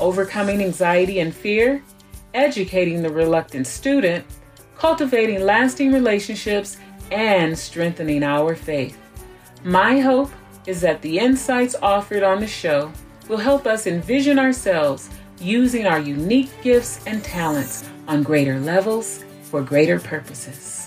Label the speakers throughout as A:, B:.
A: overcoming anxiety and fear, educating the reluctant student, cultivating lasting relationships, and strengthening our faith. My hope is that the insights offered on the show will help us envision ourselves using our unique gifts and talents on greater levels for greater purposes.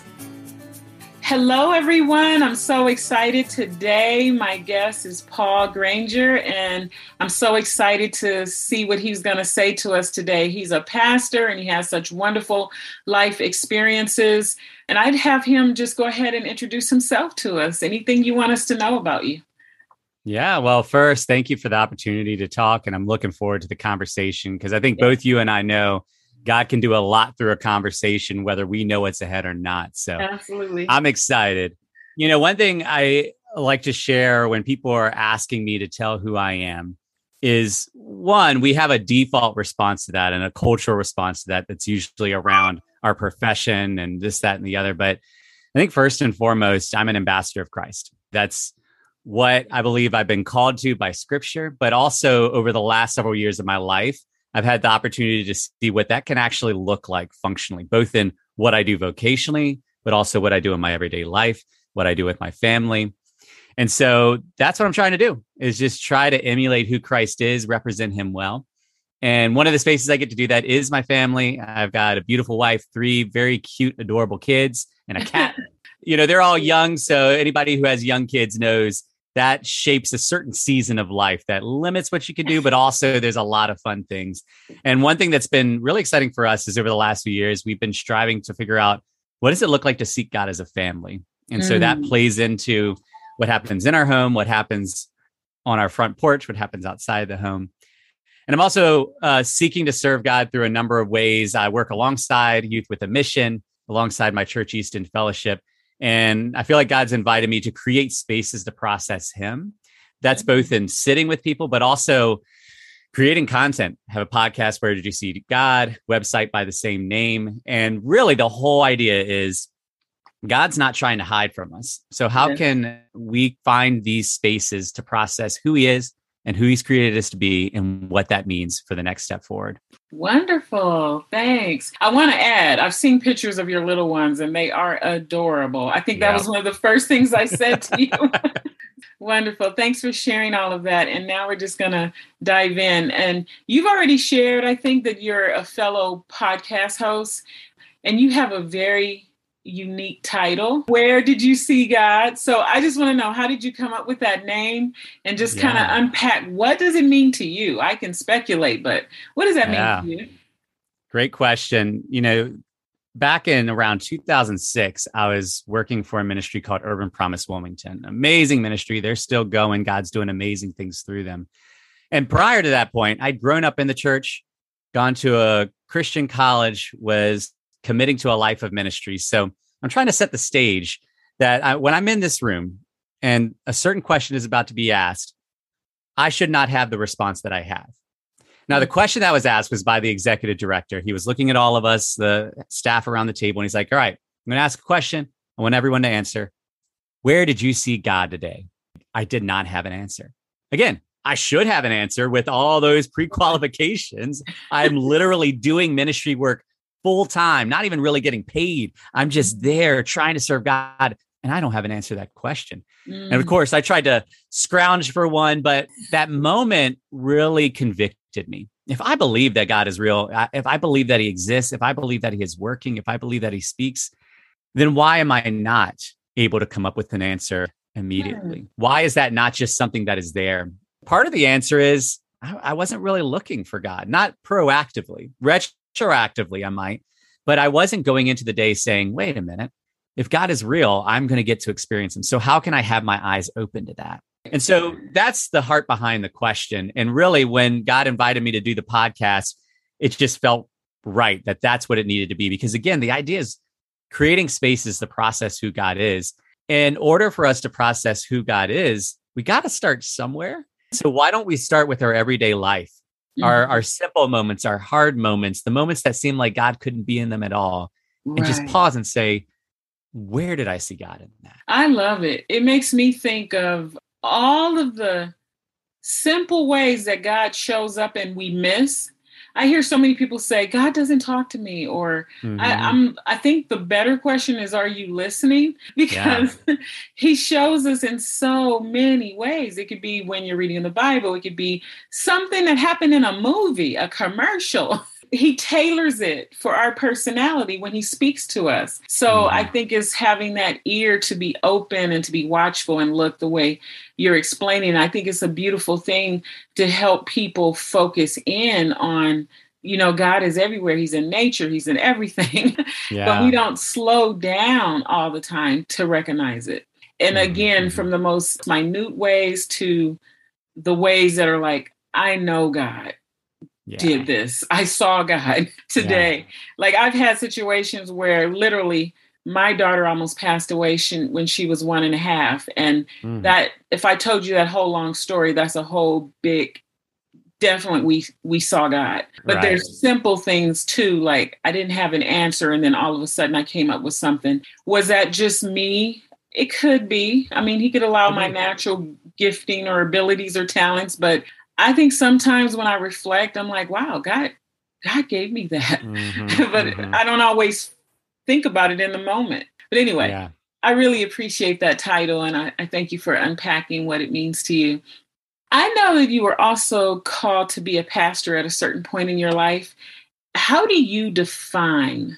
A: Hello, everyone. I'm so excited today. My guest is Paul Granger, and I'm so excited to see what he's going to say to us today. He's a pastor and he has such wonderful life experiences. And I'd have him just go ahead and introduce himself to us. Anything you want us to know about you?
B: Yeah, well, first, thank you for the opportunity to talk. And I'm looking forward to the conversation because I think both you and I know God can do a lot through a conversation, whether we know what's ahead or not. So
A: absolutely,
B: I'm excited. You know, one thing I like to share when people are asking me to tell who I am is one, we have a default response to that and a cultural response to that that's usually around our profession and this, that, and the other. But I think first and foremost, I'm an ambassador of Christ. That's what I believe I've been called to by scripture, but also over the last several years of my life, I've had the opportunity to see what that can actually look like functionally, both in what I do vocationally, but also what I do in my everyday life, what I do with my family. And so that's what I'm trying to do is just try to emulate who Christ is, represent him well. And one of the spaces I get to do that is my family. I've got a beautiful wife, three very cute, adorable kids, and a cat. you know, they're all young. So anybody who has young kids knows that shapes a certain season of life that limits what you can do, but also there's a lot of fun things. And one thing that's been really exciting for us is over the last few years, we've been striving to figure out what does it look like to seek God as a family? And mm. so that mm. plays into what happens in our home, what happens on our front porch, what happens outside the home. And I'm also uh, seeking to serve God through a number of ways. I work alongside Youth with a Mission, alongside my church, East End Fellowship. And I feel like God's invited me to create spaces to process Him. That's mm-hmm. both in sitting with people, but also creating content. Have a podcast, Where Did You See God? Website by the same name. And really, the whole idea is God's not trying to hide from us. So, how can we find these spaces to process who He is, and who he's created us to be and what that means for the next step forward.
A: Wonderful. Thanks. I want to add, I've seen pictures of your little ones and they are adorable. I think that yeah. was one of the first things I said to you. Wonderful. Thanks for sharing all of that. And now we're just going to dive in. And you've already shared, I think, that you're a fellow podcast host and you have a very unique title. Where did you see God? So I just want to know how did you come up with that name and just yeah. kind of unpack what does it mean to you? I can speculate, but what does that yeah. mean to you?
B: Great question. You know, back in around 2006, I was working for a ministry called Urban Promise Wilmington. Amazing ministry. They're still going. God's doing amazing things through them. And prior to that point, I'd grown up in the church, gone to a Christian college, was committing to a life of ministry. So I'm trying to set the stage that I, when I'm in this room and a certain question is about to be asked, I should not have the response that I have. Now, the mm. question that was asked was by the executive director. He was looking at all of us, the staff around the table, and he's like, All right, I'm going to ask a question. I want everyone to answer. Where did you see God today? I did not have an answer. Again, I should have an answer with all those pre qualifications. I'm literally doing ministry work full time, not even really getting paid. I'm just mm-hmm. there trying to serve God. And I don't have an answer to that question. Mm. And of mm. course, I tried to scrounge for one, but that moment really convicted me. If I believe that God is real, if I believe that He exists, if I believe that He is working, if I believe that He speaks, then why am I not able to come up with an answer immediately? Mm. Why is that not just something that is there? Part of the answer is I, I wasn't really looking for God, not proactively. Ret- retroactively, I might, but I wasn't going into the day saying, wait a minute, if God is real, I'm going to get to experience him. So, how can I have my eyes open to that? And so that's the heart behind the question. And really, when God invited me to do the podcast, it just felt right that that's what it needed to be. Because again, the idea is creating space is the process who God is. In order for us to process who God is, we got to start somewhere. So why don't we start with our everyday life? Mm-hmm. Our our simple moments, our hard moments, the moments that seem like God couldn't be in them at all. Right. And just pause and say, where did I see God in that?
A: I love it. It makes me think of all of the simple ways that God shows up and we miss. I hear so many people say, God doesn't talk to me, or mm-hmm. I, am I think the better question is, are you listening? Because yeah. he shows us in so many ways. It could be when you're reading in the Bible, it could be something that happened in a movie, a commercial. he tailors it for our personality when he speaks to us. So mm-hmm. I think it's having that ear to be open and to be watchful and look the way you're explaining. I think it's a beautiful thing to help people focus in on you know god is everywhere he's in nature he's in everything yeah. but we don't slow down all the time to recognize it and mm-hmm. again mm-hmm. from the most minute ways to the ways that are like i know god yeah. did this. I saw God today. Yeah. Like I've had situations where literally my daughter almost passed away when she was one and a half. And mm. that if I told you that whole long story, that's a whole big definitely we we saw God. But right. there's simple things too, like I didn't have an answer and then all of a sudden I came up with something. Was that just me? It could be. I mean, he could allow my natural gifting or abilities or talents, but I think sometimes when I reflect, I'm like, wow, God, God gave me that. Mm-hmm, but mm-hmm. I don't always think about it in the moment. But anyway, yeah. I really appreciate that title and I, I thank you for unpacking what it means to you. I know that you were also called to be a pastor at a certain point in your life. How do you define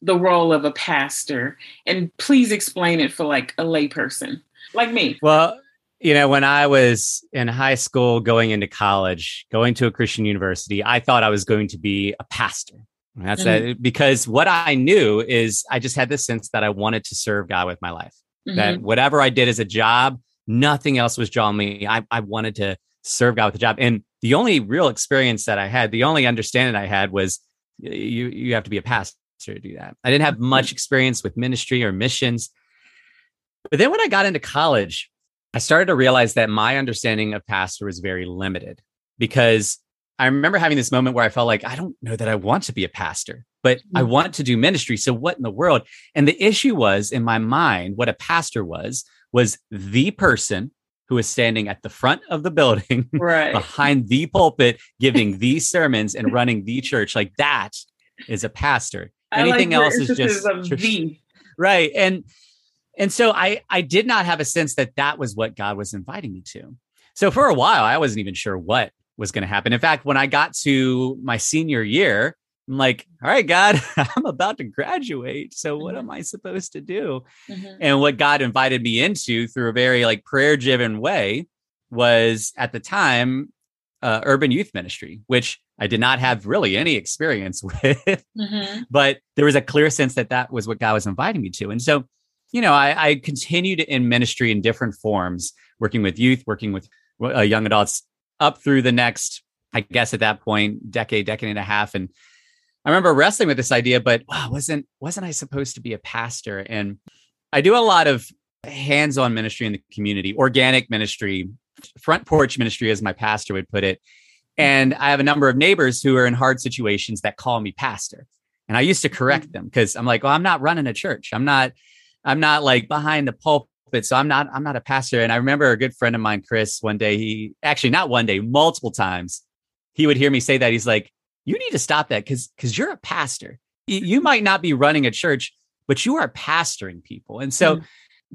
A: the role of a pastor? And please explain it for like a layperson like me.
B: Well, you know, when I was in high school, going into college, going to a Christian university, I thought I was going to be a pastor. And that's mm-hmm. that because what I knew is I just had this sense that I wanted to serve God with my life. Mm-hmm. That whatever I did as a job, nothing else was drawing me. I, I wanted to serve God with a job. And the only real experience that I had, the only understanding I had was you you have to be a pastor to do that. I didn't have much mm-hmm. experience with ministry or missions. But then when I got into college, I started to realize that my understanding of pastor was very limited because I remember having this moment where I felt like I don't know that I want to be a pastor, but I mm. want to do ministry. So what in the world? And the issue was in my mind, what a pastor was, was the person who was standing at the front of the building, right. behind the pulpit, giving these sermons and running the church. Like that is a pastor. I Anything like else is just right. And and so I I did not have a sense that that was what God was inviting me to. So for a while I wasn't even sure what was going to happen. In fact, when I got to my senior year, I'm like, all right, God, I'm about to graduate. So what am I supposed to do? Mm-hmm. And what God invited me into through a very like prayer driven way was at the time uh, urban youth ministry, which I did not have really any experience with. Mm-hmm. But there was a clear sense that that was what God was inviting me to. And so you know, I, I continued in ministry in different forms, working with youth, working with uh, young adults up through the next, I guess at that point, decade, decade and a half. And I remember wrestling with this idea, but wow, wasn't wasn't I supposed to be a pastor? And I do a lot of hands-on ministry in the community, organic ministry, front porch ministry, as my pastor would put it. And I have a number of neighbors who are in hard situations that call me pastor. And I used to correct mm. them because I'm like, well, I'm not running a church. I'm not I'm not like behind the pulpit. So I'm not, I'm not a pastor. And I remember a good friend of mine, Chris, one day, he actually not one day, multiple times, he would hear me say that. He's like, you need to stop that because because you're a pastor. You might not be running a church, but you are pastoring people. And so mm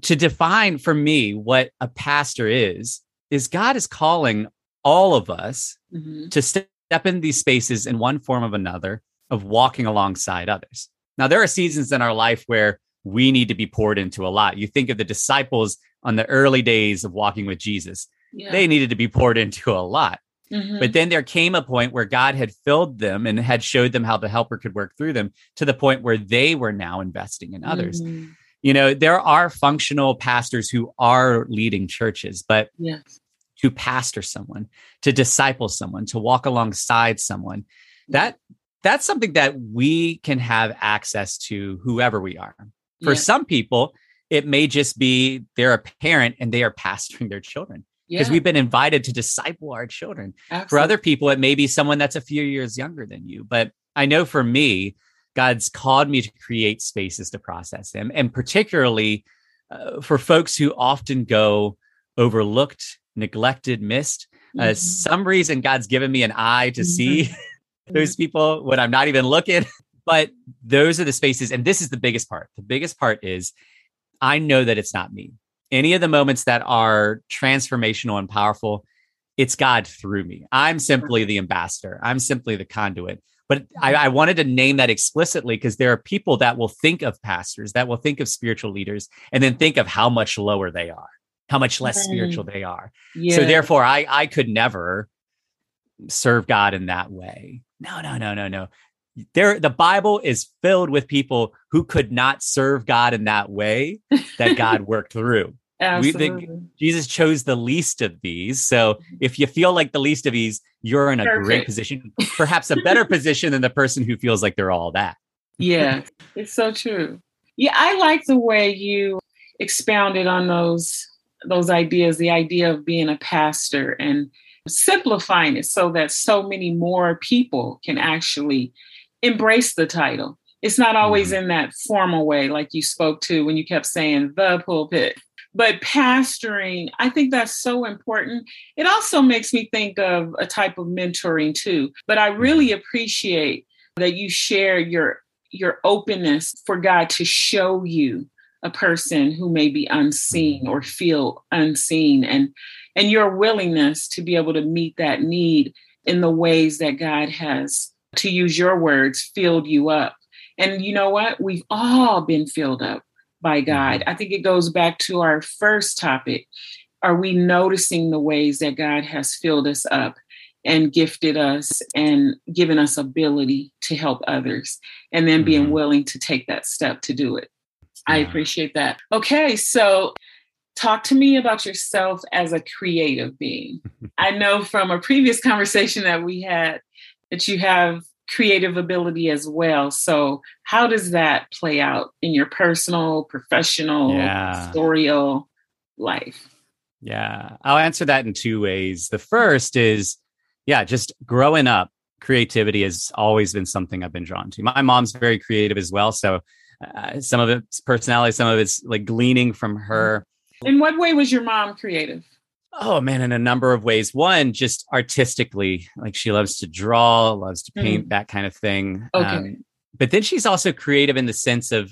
B: to define for me what a pastor is, is God is calling all of us mm-hmm. to step in these spaces in one form of another of walking alongside others. Now, there are seasons in our life where we need to be poured into a lot. You think of the disciples on the early days of walking with Jesus, yeah. they needed to be poured into a lot. Mm-hmm. But then there came a point where God had filled them and had showed them how the helper could work through them to the point where they were now investing in others. Mm-hmm. You know, there are functional pastors who are leading churches, but yes. to pastor someone, to disciple someone, to walk alongside someone, that that's something that we can have access to whoever we are. For yeah. some people, it may just be they're a parent and they are pastoring their children because yeah. we've been invited to disciple our children. Absolutely. For other people, it may be someone that's a few years younger than you. But I know for me, God's called me to create spaces to process them. And particularly uh, for folks who often go overlooked, neglected, missed, uh, mm-hmm. some reason God's given me an eye to mm-hmm. see those people when I'm not even looking. But those are the spaces. And this is the biggest part. The biggest part is I know that it's not me. Any of the moments that are transformational and powerful, it's God through me. I'm simply the ambassador, I'm simply the conduit. But I, I wanted to name that explicitly because there are people that will think of pastors, that will think of spiritual leaders, and then think of how much lower they are, how much less spiritual they are. Yeah. So therefore, I I could never serve God in that way. No, no, no, no, no there the bible is filled with people who could not serve god in that way that god worked through Absolutely. We, the, jesus chose the least of these so mm-hmm. if you feel like the least of these you're in a Perfect. great position perhaps a better position than the person who feels like they're all that
A: yeah it's so true yeah i like the way you expounded on those those ideas the idea of being a pastor and simplifying it so that so many more people can actually embrace the title. It's not always mm-hmm. in that formal way, like you spoke to when you kept saying the pulpit. But pastoring, I think that's so important. It also makes me think of a type of mentoring too. But I really appreciate that you share your your openness for God to show you a person who may be unseen or feel unseen and and your willingness to be able to meet that need in the ways that God has to use your words, filled you up. And you know what? We've all been filled up by God. Mm-hmm. I think it goes back to our first topic. Are we noticing the ways that God has filled us up and gifted us and given us ability to help others? And then being mm-hmm. willing to take that step to do it. I appreciate that. Okay, so talk to me about yourself as a creative being. I know from a previous conversation that we had that you have creative ability as well. So, how does that play out in your personal, professional, yeah. life?
B: Yeah, I'll answer that in two ways. The first is, yeah, just growing up, creativity has always been something I've been drawn to. My mom's very creative as well. So, uh, some of it's personality, some of it's like gleaning from her.
A: In what way was your mom creative?
B: Oh man, in a number of ways. One, just artistically, like she loves to draw, loves to paint, mm. that kind of thing. Okay. Um, but then she's also creative in the sense of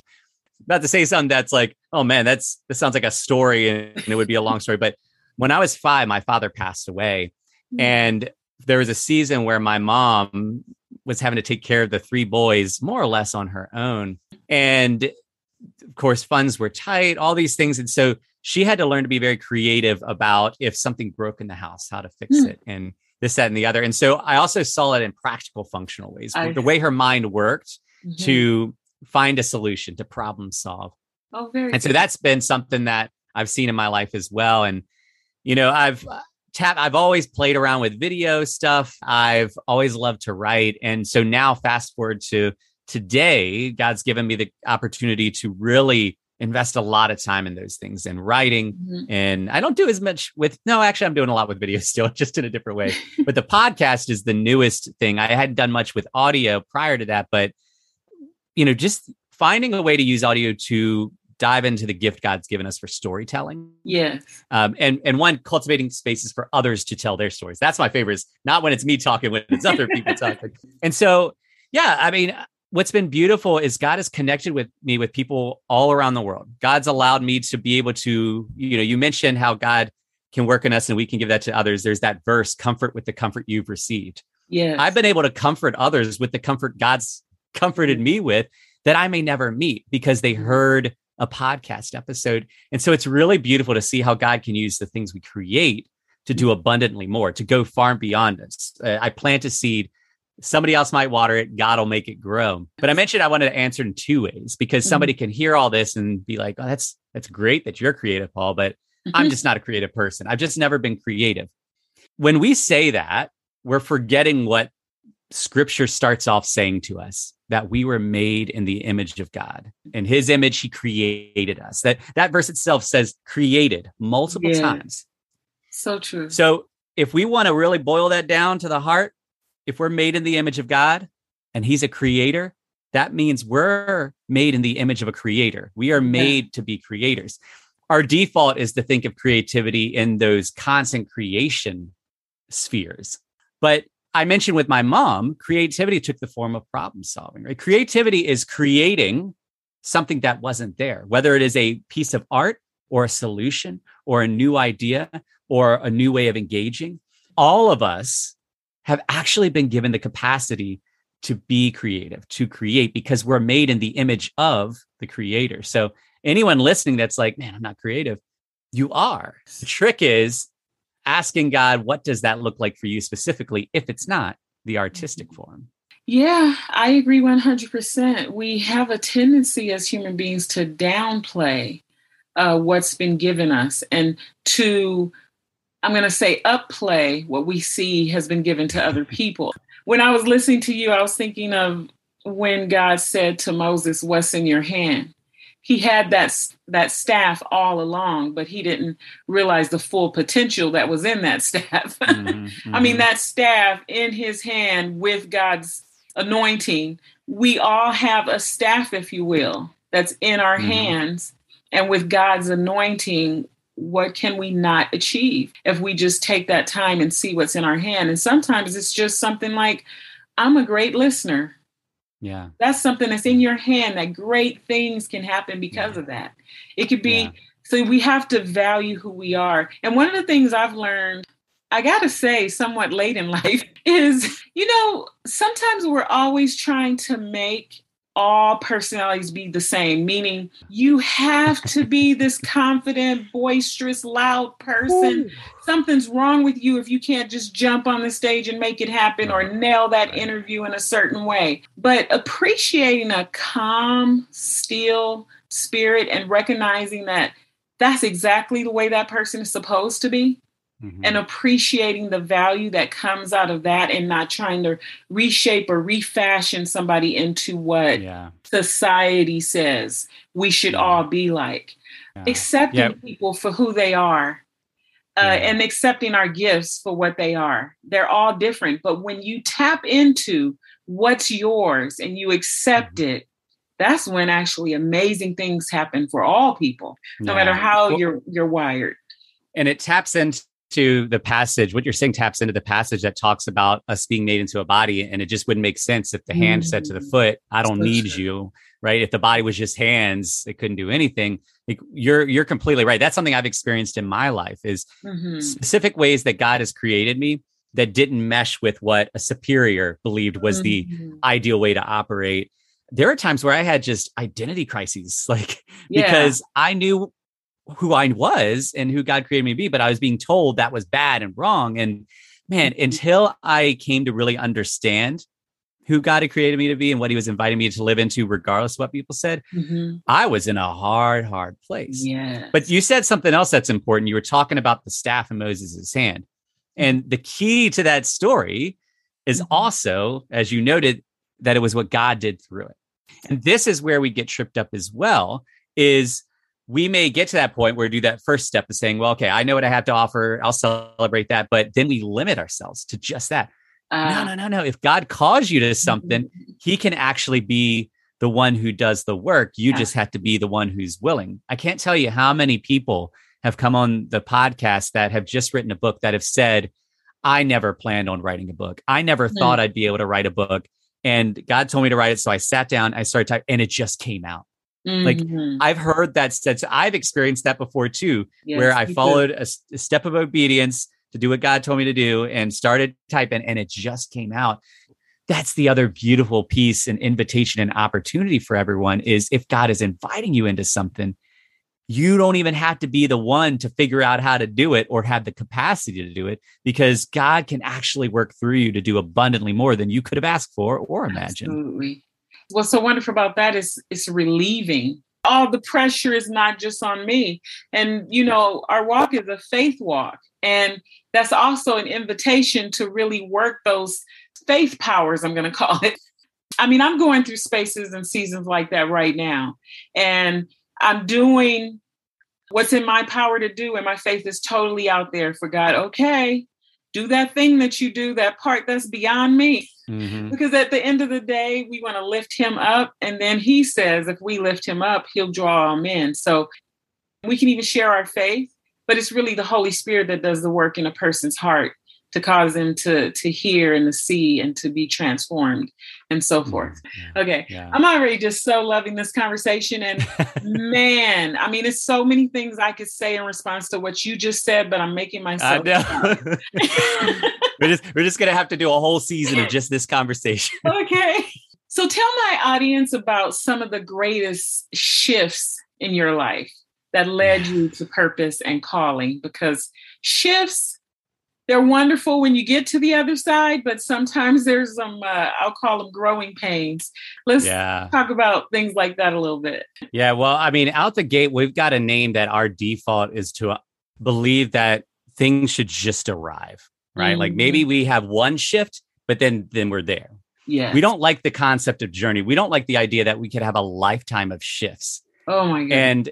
B: about to say something that's like, oh man, that's this sounds like a story and, and it would be a long story. But when I was five, my father passed away. Mm. And there was a season where my mom was having to take care of the three boys more or less on her own. And of course, funds were tight, all these things. And so she had to learn to be very creative about if something broke in the house, how to fix mm. it and this, that, and the other. And so I also saw it in practical, functional ways, I, the way her mind worked mm-hmm. to find a solution, to problem solve. Oh, very. And so that's been something that I've seen in my life as well. And, you know, I've, uh, tap i've always played around with video stuff i've always loved to write and so now fast forward to today god's given me the opportunity to really invest a lot of time in those things and writing. Mm-hmm. and i don't do as much with no actually i'm doing a lot with video still just in a different way. But the podcast is the newest thing. I hadn't done much with audio prior to that but you know just finding a way to use audio to dive into the gift god's given us for storytelling.
A: Yeah.
B: um, and and one cultivating spaces for others to tell their stories. That's my favorite is not when it's me talking when it's other people talking. And so yeah i mean what's been beautiful is God has connected with me with people all around the world. God's allowed me to be able to, you know, you mentioned how God can work in us and we can give that to others. There's that verse, comfort with the comfort you've received.
A: Yeah.
B: I've been able to comfort others with the comfort God's comforted me with that I may never meet because they heard a podcast episode. And so it's really beautiful to see how God can use the things we create to do abundantly more, to go far beyond us. Uh, I plant a seed somebody else might water it god will make it grow but i mentioned i wanted to answer in two ways because mm-hmm. somebody can hear all this and be like oh that's that's great that you're creative paul but mm-hmm. i'm just not a creative person i've just never been creative when we say that we're forgetting what scripture starts off saying to us that we were made in the image of God. In his image, he created us. That that verse itself says created multiple yeah. times.
A: So true.
B: So if we want to really boil that down to the heart, if we're made in the image of God and he's a creator, that means we're made in the image of a creator. We are made yeah. to be creators. Our default is to think of creativity in those constant creation spheres. But I mentioned with my mom, creativity took the form of problem solving, right? Creativity is creating something that wasn't there, whether it is a piece of art or a solution or a new idea or a new way of engaging. All of us have actually been given the capacity to be creative, to create, because we're made in the image of the creator. So, anyone listening that's like, man, I'm not creative, you are. The trick is asking God, what does that look like for you specifically, if it's not the artistic mm-hmm. form?
A: Yeah, I agree 100%. We have a tendency as human beings to downplay uh, what's been given us and to, I'm going to say, upplay what we see has been given to other people. When I was listening to you, I was thinking of when God said to Moses, What's in your hand? he had that that staff all along, but he didn't realize the full potential that was in that staff. Mm-hmm, mm-hmm. I mean, mm-hmm. that staff in his hand with God's anointing. We all have a staff, if you will, that's in our mm-hmm. hands, and with God's anointing, what can we not achieve if we just take that time and see what's in our hand? And sometimes it's just something like, I'm a great listener.
B: Yeah.
A: That's something that's in your hand that great things can happen because yeah. of that. It could be, yeah. so we have to value who we are. And one of the things I've learned, I got to say, somewhat late in life, is, you know, sometimes we're always trying to make all personalities be the same, meaning you have to be this confident, boisterous, loud person. Ooh. Something's wrong with you if you can't just jump on the stage and make it happen or nail that interview in a certain way. But appreciating a calm, still spirit and recognizing that that's exactly the way that person is supposed to be mm-hmm. and appreciating the value that comes out of that and not trying to reshape or refashion somebody into what yeah. society says we should yeah. all be like. Yeah. Accepting people for who they are. Uh, and accepting our gifts for what they are. They're all different. But when you tap into what's yours and you accept mm-hmm. it, that's when actually amazing things happen for all people, no matter how well, you're you're wired.
B: And it taps into to the passage, what you're saying taps into the passage that talks about us being made into a body. And it just wouldn't make sense if the hand mm-hmm. said to the mm. foot, I don't need true. you. Right. If the body was just hands, it couldn't do anything. Like you're you're completely right. That's something I've experienced in my life is mm-hmm. specific ways that God has created me that didn't mesh with what a superior believed was mm-hmm. the ideal way to operate there are times where I had just identity crises, like yeah. because I knew who I was and who God created me to be, but I was being told that was bad and wrong. And man, mm-hmm. until I came to really understand who God had created me to be and what he was inviting me to live into, regardless of what people said, mm-hmm. I was in a hard, hard place.
A: Yeah.
B: But you said something else that's important. You were talking about the staff in Moses' hand. And the key to that story is mm-hmm. also, as you noted, that it was what God did through it. And this is where we get tripped up as well, is we may get to that point where we do that first step of saying, well, okay, I know what I have to offer. I'll celebrate that. But then we limit ourselves to just that. Uh, no, no, no, no. If God calls you to something, he can actually be the one who does the work. You yeah. just have to be the one who's willing. I can't tell you how many people have come on the podcast that have just written a book that have said, I never planned on writing a book. I never mm-hmm. thought I'd be able to write a book. And God told me to write it. So I sat down, I started typing, and it just came out. Like mm-hmm. I've heard that said, I've experienced that before too, yes, where I followed a, a, step of obedience to do what God told me to do and started typing and it just came out. That's the other beautiful piece and invitation and opportunity for everyone is if God is inviting you into something, you don't even have to be the one to figure out how to do it or have the capacity to do it because God can actually work through you to do abundantly more than you could have asked for or imagined.
A: Absolutely. What's so wonderful about that is it's relieving. All the pressure is not just on me. And, you know, our walk is a faith walk. And that's also an invitation to really work those faith powers, I'm going to call it. I mean, I'm going through spaces and seasons like that right now. And I'm doing what's in my power to do. And my faith is totally out there for God. Okay, do that thing that you do, that part that's beyond me. Mm-hmm. Because at the end of the day, we want to lift him up. And then he says, if we lift him up, he'll draw all men. So we can even share our faith, but it's really the Holy Spirit that does the work in a person's heart to cause them to to hear and to see and to be transformed and so mm, forth. Yeah, okay. Yeah. I'm already just so loving this conversation. And man, I mean, it's so many things I could say in response to what you just said, but I'm making myself.
B: we're just we're just gonna have to do a whole season of just this conversation.
A: okay. So tell my audience about some of the greatest shifts in your life that led you to purpose and calling because shifts they're wonderful when you get to the other side, but sometimes there's some, uh, I'll call them growing pains. Let's yeah. talk about things like that a little bit.
B: Yeah. Well, I mean, out the gate, we've got a name that our default is to uh, believe that things should just arrive, right? Mm-hmm. Like maybe we have one shift, but then, then we're there. Yeah. We don't like the concept of journey. We don't like the idea that we could have a lifetime of shifts.
A: Oh my God.
B: And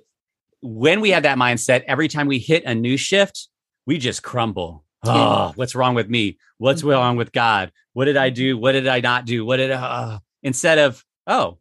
B: when we have that mindset, every time we hit a new shift, we just crumble oh, what's wrong with me? What's mm-hmm. wrong with God? What did I do? What did I not do? What did I, uh, instead of, oh,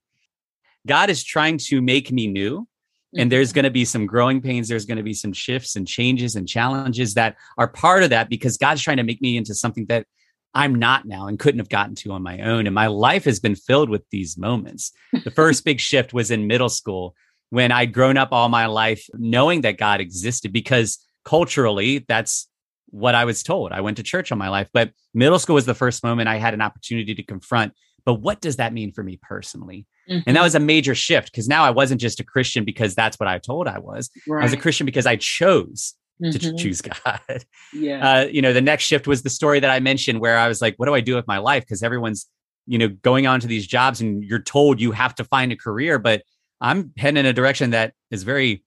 B: God is trying to make me new. And there's mm-hmm. going to be some growing pains. There's going to be some shifts and changes and challenges that are part of that because God's trying to make me into something that I'm not now and couldn't have gotten to on my own. And my life has been filled with these moments. The first big shift was in middle school when I'd grown up all my life knowing that God existed because culturally that's what I was told. I went to church all my life, but middle school was the first moment I had an opportunity to confront. But what does that mean for me personally? Mm-hmm. And that mm-hmm. was a major shift because now I wasn't just a Christian because that's what I told I was. Right. I was a Christian because I chose mm-hmm. to choose God. Yeah. Uh, you know, the next shift was the story that I mentioned where I was like, what do I do with my life? Because everyone's, you know, going on to these jobs and you're told you have to find a career, but I'm heading in a direction that is very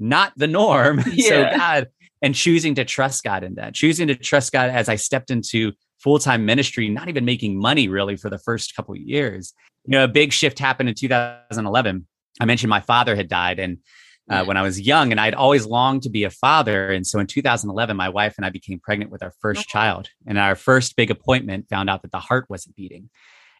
B: not the norm. Yeah. so God, and choosing to trust God in that, choosing to trust God as I stepped into full time ministry, not even making money really for the first couple of years. You know, a big shift happened in 2011. I mentioned my father had died, and uh, when I was young, and I'd always longed to be a father. And so in 2011, my wife and I became pregnant with our first child. And our first big appointment found out that the heart wasn't beating.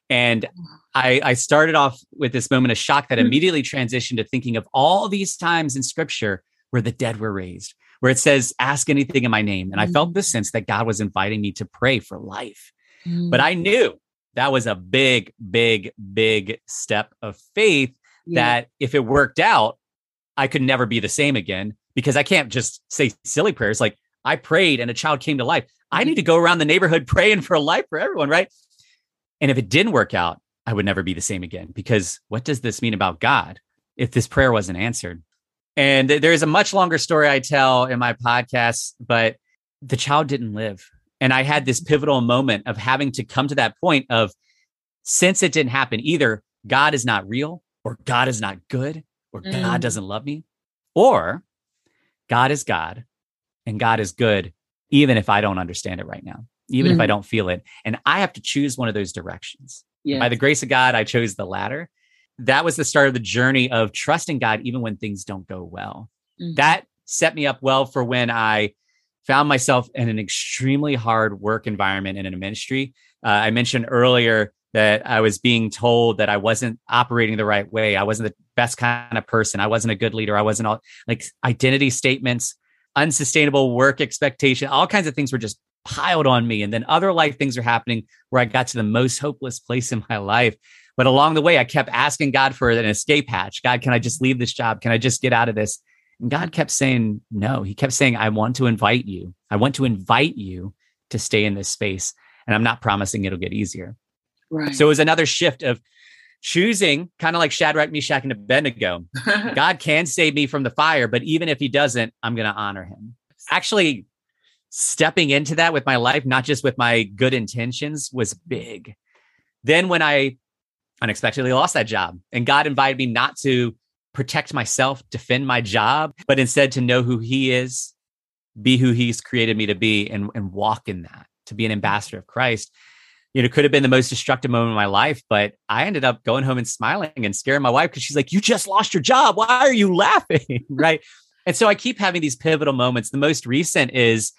B: And I, I started off with this moment of shock that hmm. immediately transitioned to thinking of all these times in scripture where the dead were raised, where it says, ask anything in my name. And I felt the mm. sense that God was inviting me to pray for life. Mm. But I knew that was a big, big, big step of faith yeah. that if it worked out, I could never be the same again because I can't just say silly prayers like I prayed and a child came to life. I need to go around the neighborhood praying for life for everyone, right? And if it didn't work out, I would never be the same again because what does this mean about God if this prayer wasn't answered? And there's a much longer story I tell in my podcast, but the child didn't live. And I had this pivotal moment of having to come to that point of since it didn't happen, either God is not real, or God is not good, or mm. God doesn't love me, or God is God and God is good, even if I don't understand it right now, even mm. if I mm. don't feel it. And I have to choose one of those directions. Yes. By the grace of God, I chose the latter that was the start of the journey of trusting God even when things don't go well. Mm-hmm. That set me up well for when I found myself in an extremely hard work environment in a ministry. Uh, I mentioned earlier that I was being told that I wasn't operating the right way. I wasn't the best kind of person. I wasn't a good leader. I wasn't all like identity statements, unsustainable work expectation, all kinds of things were just piled on me. And then other life things are happening where I got to the most hopeless place in my life. But along the way, I kept asking God for an escape hatch. God, can I just leave this job? Can I just get out of this? And God kept saying, no. He kept saying, I want to invite you. I want to invite you to stay in this space. And I'm not promising it'll get easier. Right. So it was another shift of choosing, kind of like Shadrach, Meshach, and Abednego. God can save me from the fire, but even if he doesn't, I'm going to honor him. Actually, stepping into that with my life, not just with my good intentions, was big. Then when I unexpectedly lost that job. And God invited me not to protect myself, defend my job, but instead to know who He is, be who He's created me to be, and, and walk in that, to be an ambassador of Christ. you know, could have been the most destructive moment of my life, but I ended up going home and smiling and scaring my wife because she's like, You just lost your job. Why are you laughing? right. And so I keep having these pivotal moments. The most recent is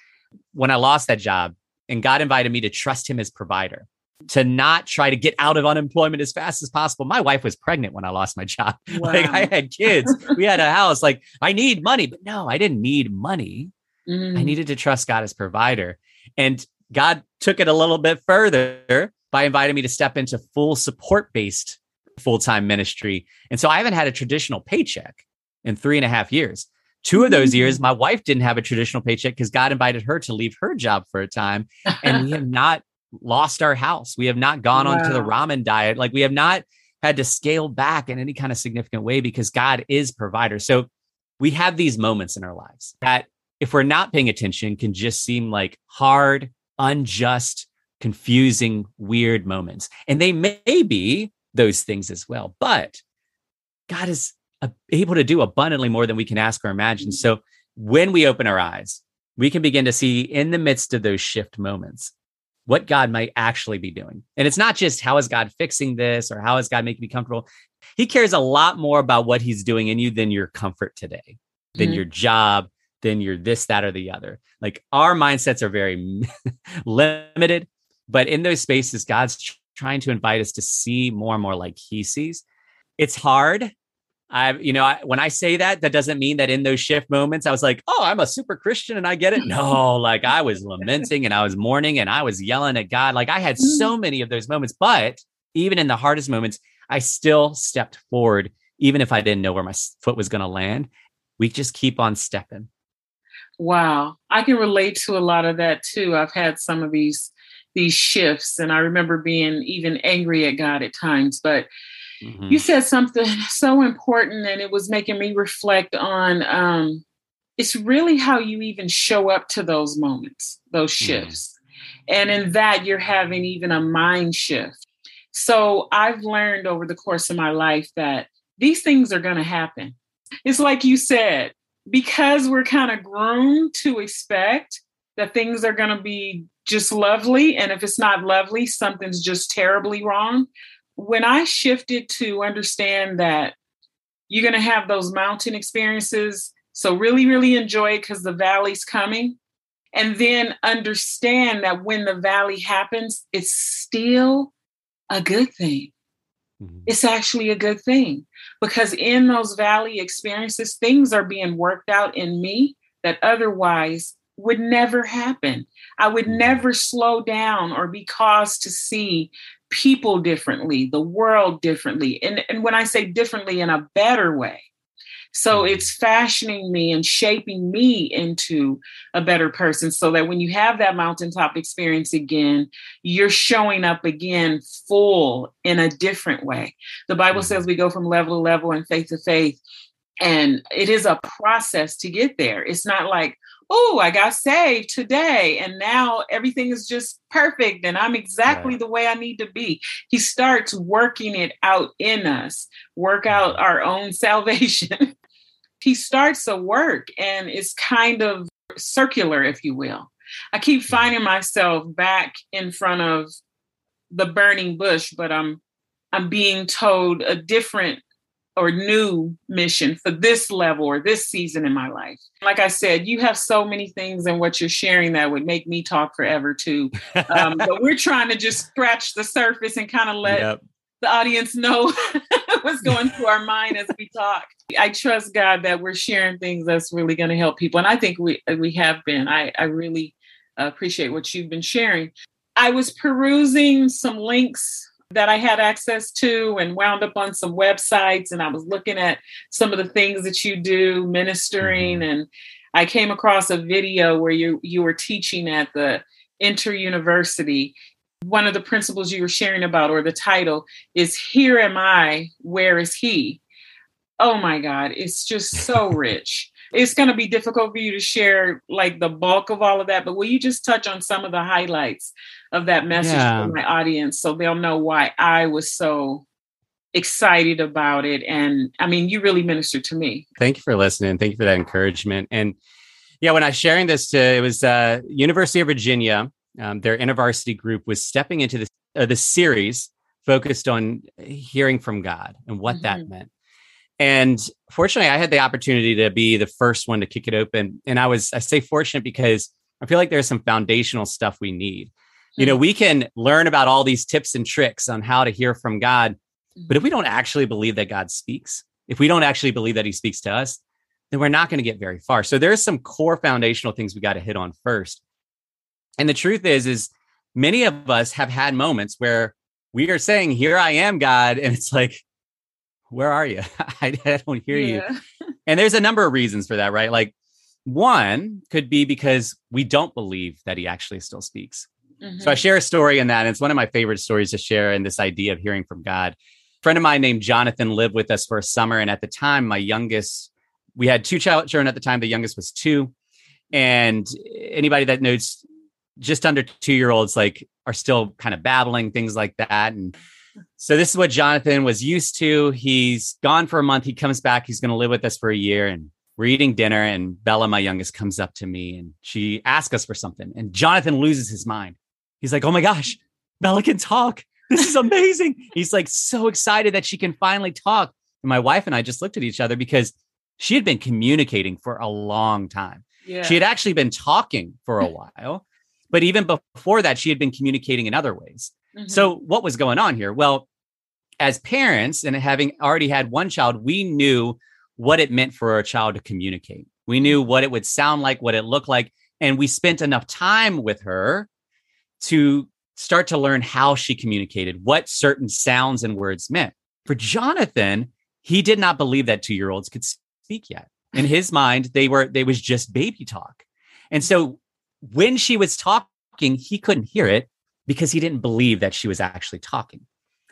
B: when I lost that job and God invited me to trust him as provider, to not try to get out of unemployment as fast as possible. My wife was pregnant when I lost my job. Wow. Like I had kids, we had a house. Like I need money, but no, I didn't need money. Mm. I needed to trust God as provider. And God took it a little bit further by inviting me to step into full support based full time ministry. And so I haven't had a traditional paycheck in three and a half years. Two of those years, mm. my wife didn't have a traditional paycheck because God invited her to leave her job for a time. And we have not lost our house. We have not gone wow. on to the ramen diet. Like we have not had to scale back in any kind of significant way because God is provider. So we have these moments in our lives that if we're not paying attention can just seem like hard, unjust, confusing, weird moments. And they may be those things as well. But God is able to do abundantly more than we can ask or imagine. So when we open our eyes, we can begin to see in the midst of those shift moments what God might actually be doing. And it's not just how is God fixing this or how is God making me comfortable. He cares a lot more about what he's doing in you than your comfort today, than mm-hmm. your job, than your this, that, or the other. Like our mindsets are very limited, but in those spaces, God's trying to invite us to see more and more like he sees. It's hard I, you know, I, when I say that, that doesn't mean that in those shift moments, I was like, oh, I'm a super Christian and I get it. No, like I was lamenting and I was mourning and I was yelling at God. Like I had so mm. many of those moments. But even in the hardest moments, I still stepped forward, even if I didn't know where my foot was going to land. We just keep on stepping.
A: Wow. I can relate to a lot of that too. I've had some of these these shifts and I remember being even angry at God at times, but Mm-hmm. You said something so important, and it was making me reflect on um, it's really how you even show up to those moments, those mm-hmm. shifts. Mm-hmm. And in that, you're having even a mind shift. So I've learned over the course of my life that these things are going to happen. It's like you said, because we're kind of groomed to expect that things are going to be just lovely. And if it's not lovely, something's just terribly wrong when I shifted to understand that you're going to have those mountain experiences, so really, really enjoy it because the valley's coming. And then understand that when the valley happens, it's still a good thing. Mm-hmm. It's actually a good thing because in those valley experiences, things are being worked out in me that otherwise would never happen. I would mm-hmm. never slow down or be caused to see people differently, the world differently. And, and when I say differently, in a better way. So mm-hmm. it's fashioning me and shaping me into a better person so that when you have that mountaintop experience again, you're showing up again full in a different way. The Bible mm-hmm. says we go from level to level and faith to faith. And it is a process to get there. It's not like, oh, I got saved today and now everything is just perfect and I'm exactly right. the way I need to be. He starts working it out in us, work out mm-hmm. our own salvation. he starts a work and it's kind of circular, if you will. I keep mm-hmm. finding myself back in front of the burning bush, but I'm I'm being told a different or new mission for this level or this season in my life. Like I said, you have so many things and what you're sharing that would make me talk forever too. Um, but we're trying to just scratch the surface and kind of let yep. the audience know what's going through our mind as we talk. I trust God that we're sharing things that's really going to help people, and I think we we have been. I I really appreciate what you've been sharing. I was perusing some links that I had access to and wound up on some websites and I was looking at some of the things that you do ministering mm-hmm. and I came across a video where you you were teaching at the InterVarsity. One of the principles you were sharing about or the title is here am I where is he? Oh my god, it's just so rich. It's going to be difficult for you to share like the bulk of all of that, but will you just touch on some of the highlights of that message yeah. for my audience so they'll know why I was so excited about it. And I mean, you really ministered to me.
B: Thank you for listening. Thank you for that encouragement. And yeah, when I was sharing this to, it was uh, University of Virginia. um, their intervarsity group was stepping into this uh, the series focused on hearing from God and what mm-hmm. that meant. And fortunately, I had the opportunity to be the first one to kick it open. And I was, I say fortunate because I feel like there's some foundational stuff we need. You know, mm-hmm. we can learn about all these tips and tricks on how to hear from God, but if we don't actually believe that God speaks, if we don't actually believe that he speaks to us, then we're not going to get very far. So there's some core foundational things we got to hit on first. And the truth is, is many of us have had moments where we are saying, Here I am, God. And it's like, Where are you? I, I don't hear yeah. you. And there's a number of reasons for that, right? Like, one could be because we don't believe that he actually still speaks. Mm-hmm. So I mm-hmm. share a story in that. And it's one of my favorite stories to share in this idea of hearing from God. A friend of mine named Jonathan lived with us for a summer. And at the time, my youngest, we had two children at the time. The youngest was two. And anybody that knows just under two year olds like are still kind of babbling things like that and so this is what jonathan was used to he's gone for a month he comes back he's going to live with us for a year and we're eating dinner and bella my youngest comes up to me and she asks us for something and jonathan loses his mind he's like oh my gosh bella can talk this is amazing he's like so excited that she can finally talk and my wife and i just looked at each other because she had been communicating for a long time yeah. she had actually been talking for a while but even before that, she had been communicating in other ways. Mm-hmm. So, what was going on here? Well, as parents and having already had one child, we knew what it meant for a child to communicate. We knew what it would sound like, what it looked like. And we spent enough time with her to start to learn how she communicated, what certain sounds and words meant. For Jonathan, he did not believe that two year olds could speak yet. In his mind, they were, they was just baby talk. And so when she was talking, he couldn't hear it because he didn't believe that she was actually talking.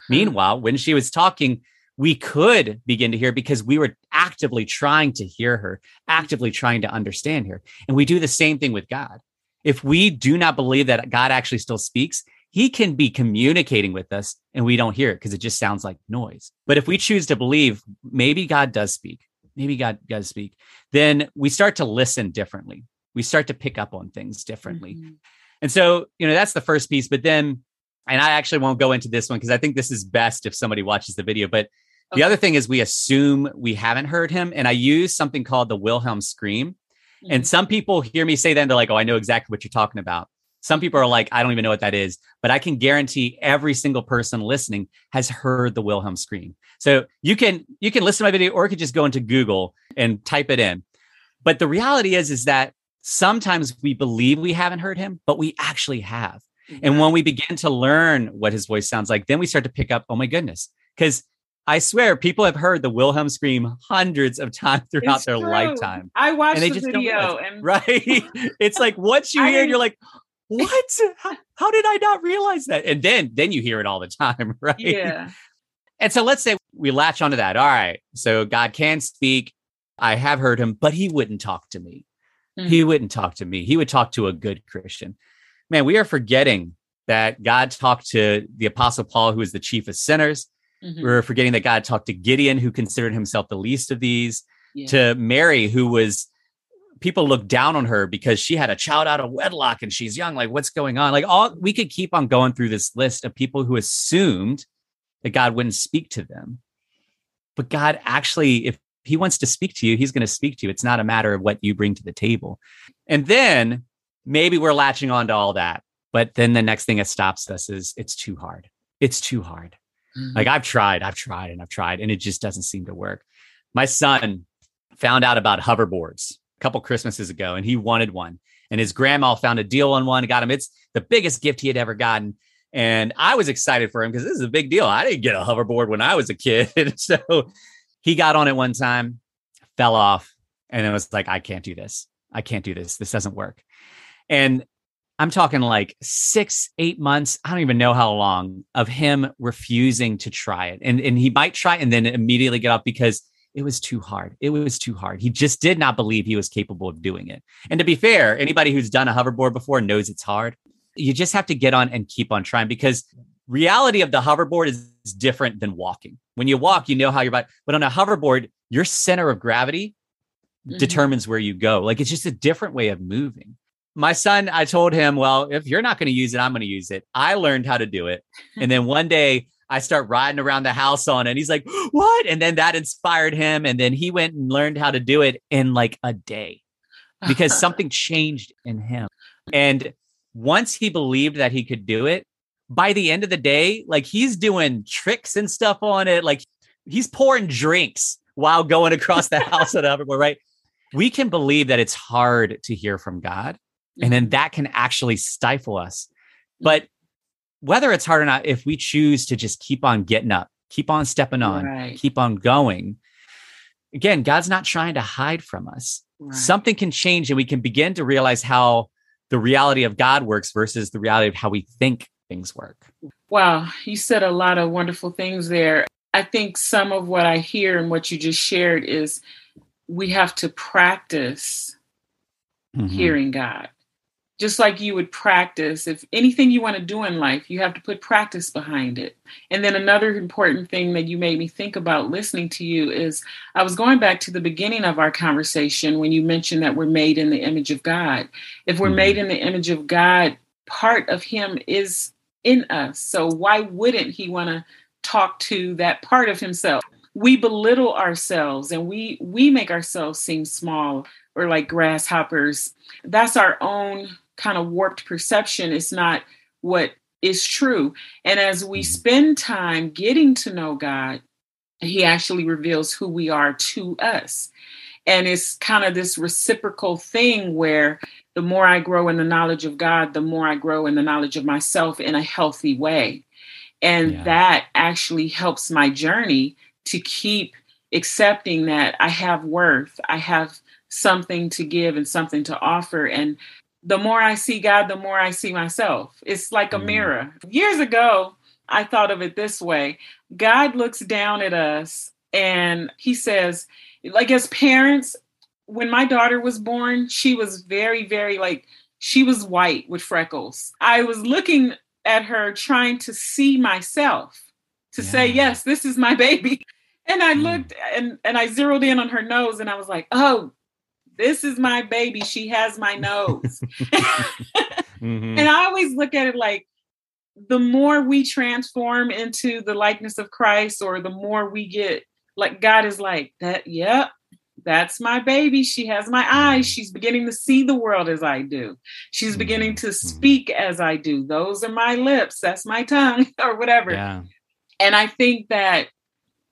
B: Meanwhile, when she was talking, we could begin to hear because we were actively trying to hear her, actively trying to understand her. And we do the same thing with God. If we do not believe that God actually still speaks, he can be communicating with us and we don't hear it because it just sounds like noise. But if we choose to believe maybe God does speak, maybe God does speak, then we start to listen differently we start to pick up on things differently. Mm-hmm. And so, you know, that's the first piece. But then, and I actually won't go into this one because I think this is best if somebody watches the video. But okay. the other thing is we assume we haven't heard him. And I use something called the Wilhelm scream. Mm-hmm. And some people hear me say that and they're like, oh, I know exactly what you're talking about. Some people are like, I don't even know what that is, but I can guarantee every single person listening has heard the Wilhelm scream. So you can you can listen to my video or you could just go into Google and type it in. But the reality is, is that sometimes we believe we haven't heard him, but we actually have. And when we begin to learn what his voice sounds like, then we start to pick up, oh my goodness. Because I swear people have heard the Wilhelm scream hundreds of times throughout
A: it's
B: their
A: true.
B: lifetime.
A: I watched the video and
B: right. it's like once you hear it, you're like, what? How, how, did I not realize that? And then then you hear it all the time, right?
A: Yeah.
B: And so let's say we latch onto that. All right. So God can speak. I have heard him, but he wouldn't talk to me. Mm-hmm. He wouldn't talk to me. He would talk to a good Christian. Man, we are forgetting that God talked to the apostle Paul, who is the chief of sinners. Mm-hmm. We're forgetting that God talked to Gideon, who considered himself the least of these, yeah. to Mary, who was people looked down on her because she had a child out of wedlock and she's young. Like, what's going on? Like, all we could keep on going through this list of people who assumed that God wouldn't speak to them. But God actually, if he wants to speak to you, he's going to speak to you. It's not a matter of what you bring to the table. And then maybe we're latching on to all that. But then the next thing that stops us is it's too hard. It's too hard. Mm-hmm. Like I've tried, I've tried, and I've tried, and it just doesn't seem to work. My son found out about hoverboards a couple Christmases ago, and he wanted one. And his grandma found a deal on one, got him. It's the biggest gift he had ever gotten. And I was excited for him because this is a big deal. I didn't get a hoverboard when I was a kid. so he got on it one time, fell off, and it was like, I can't do this. I can't do this. This doesn't work. And I'm talking like six, eight months. I don't even know how long of him refusing to try it. And, and he might try and then immediately get off because it was too hard. It was too hard. He just did not believe he was capable of doing it. And to be fair, anybody who's done a hoverboard before knows it's hard. You just have to get on and keep on trying because reality of the hoverboard is different than walking. When you walk, you know how you're about, but on a hoverboard, your center of gravity mm-hmm. determines where you go. Like it's just a different way of moving. My son, I told him, well, if you're not going to use it, I'm going to use it. I learned how to do it. And then one day I start riding around the house on it. And he's like, what? And then that inspired him. And then he went and learned how to do it in like a day because something changed in him. And once he believed that he could do it, by the end of the day, like he's doing tricks and stuff on it. Like he's pouring drinks while going across the house at everywhere, right? We can believe that it's hard to hear from God. And then mm-hmm. that can actually stifle us. But whether it's hard or not, if we choose to just keep on getting up, keep on stepping on, right. keep on going, again, God's not trying to hide from us. Right. Something can change and we can begin to realize how the reality of God works versus the reality of how we think things work.
A: Wow, you said a lot of wonderful things there. I think some of what I hear and what you just shared is we have to practice mm-hmm. hearing God just like you would practice if anything you want to do in life you have to put practice behind it. And then another important thing that you made me think about listening to you is i was going back to the beginning of our conversation when you mentioned that we're made in the image of god. If we're mm-hmm. made in the image of god part of him is in us. So why wouldn't he want to talk to that part of himself? We belittle ourselves and we we make ourselves seem small or like grasshoppers. That's our own kind of warped perception is not what is true. And as we mm-hmm. spend time getting to know God, He actually reveals who we are to us. And it's kind of this reciprocal thing where the more I grow in the knowledge of God, the more I grow in the knowledge of myself in a healthy way. And yeah. that actually helps my journey to keep accepting that I have worth, I have something to give and something to offer. And the more I see God, the more I see myself. It's like a mm mirror. Years ago, I thought of it this way God looks down at us and he says, like, as parents, when my daughter was born, she was very, very like, she was white with freckles. I was looking at her trying to see myself to yeah. say, yes, this is my baby. And I mm. looked and, and I zeroed in on her nose and I was like, oh, this is my baby. She has my nose. mm-hmm. And I always look at it like the more we transform into the likeness of Christ, or the more we get like God is like that, yep, that's my baby. She has my eyes. Mm-hmm. She's beginning to see the world as I do. She's beginning to mm-hmm. speak as I do. Those are my lips. That's my tongue, or whatever. Yeah. And I think that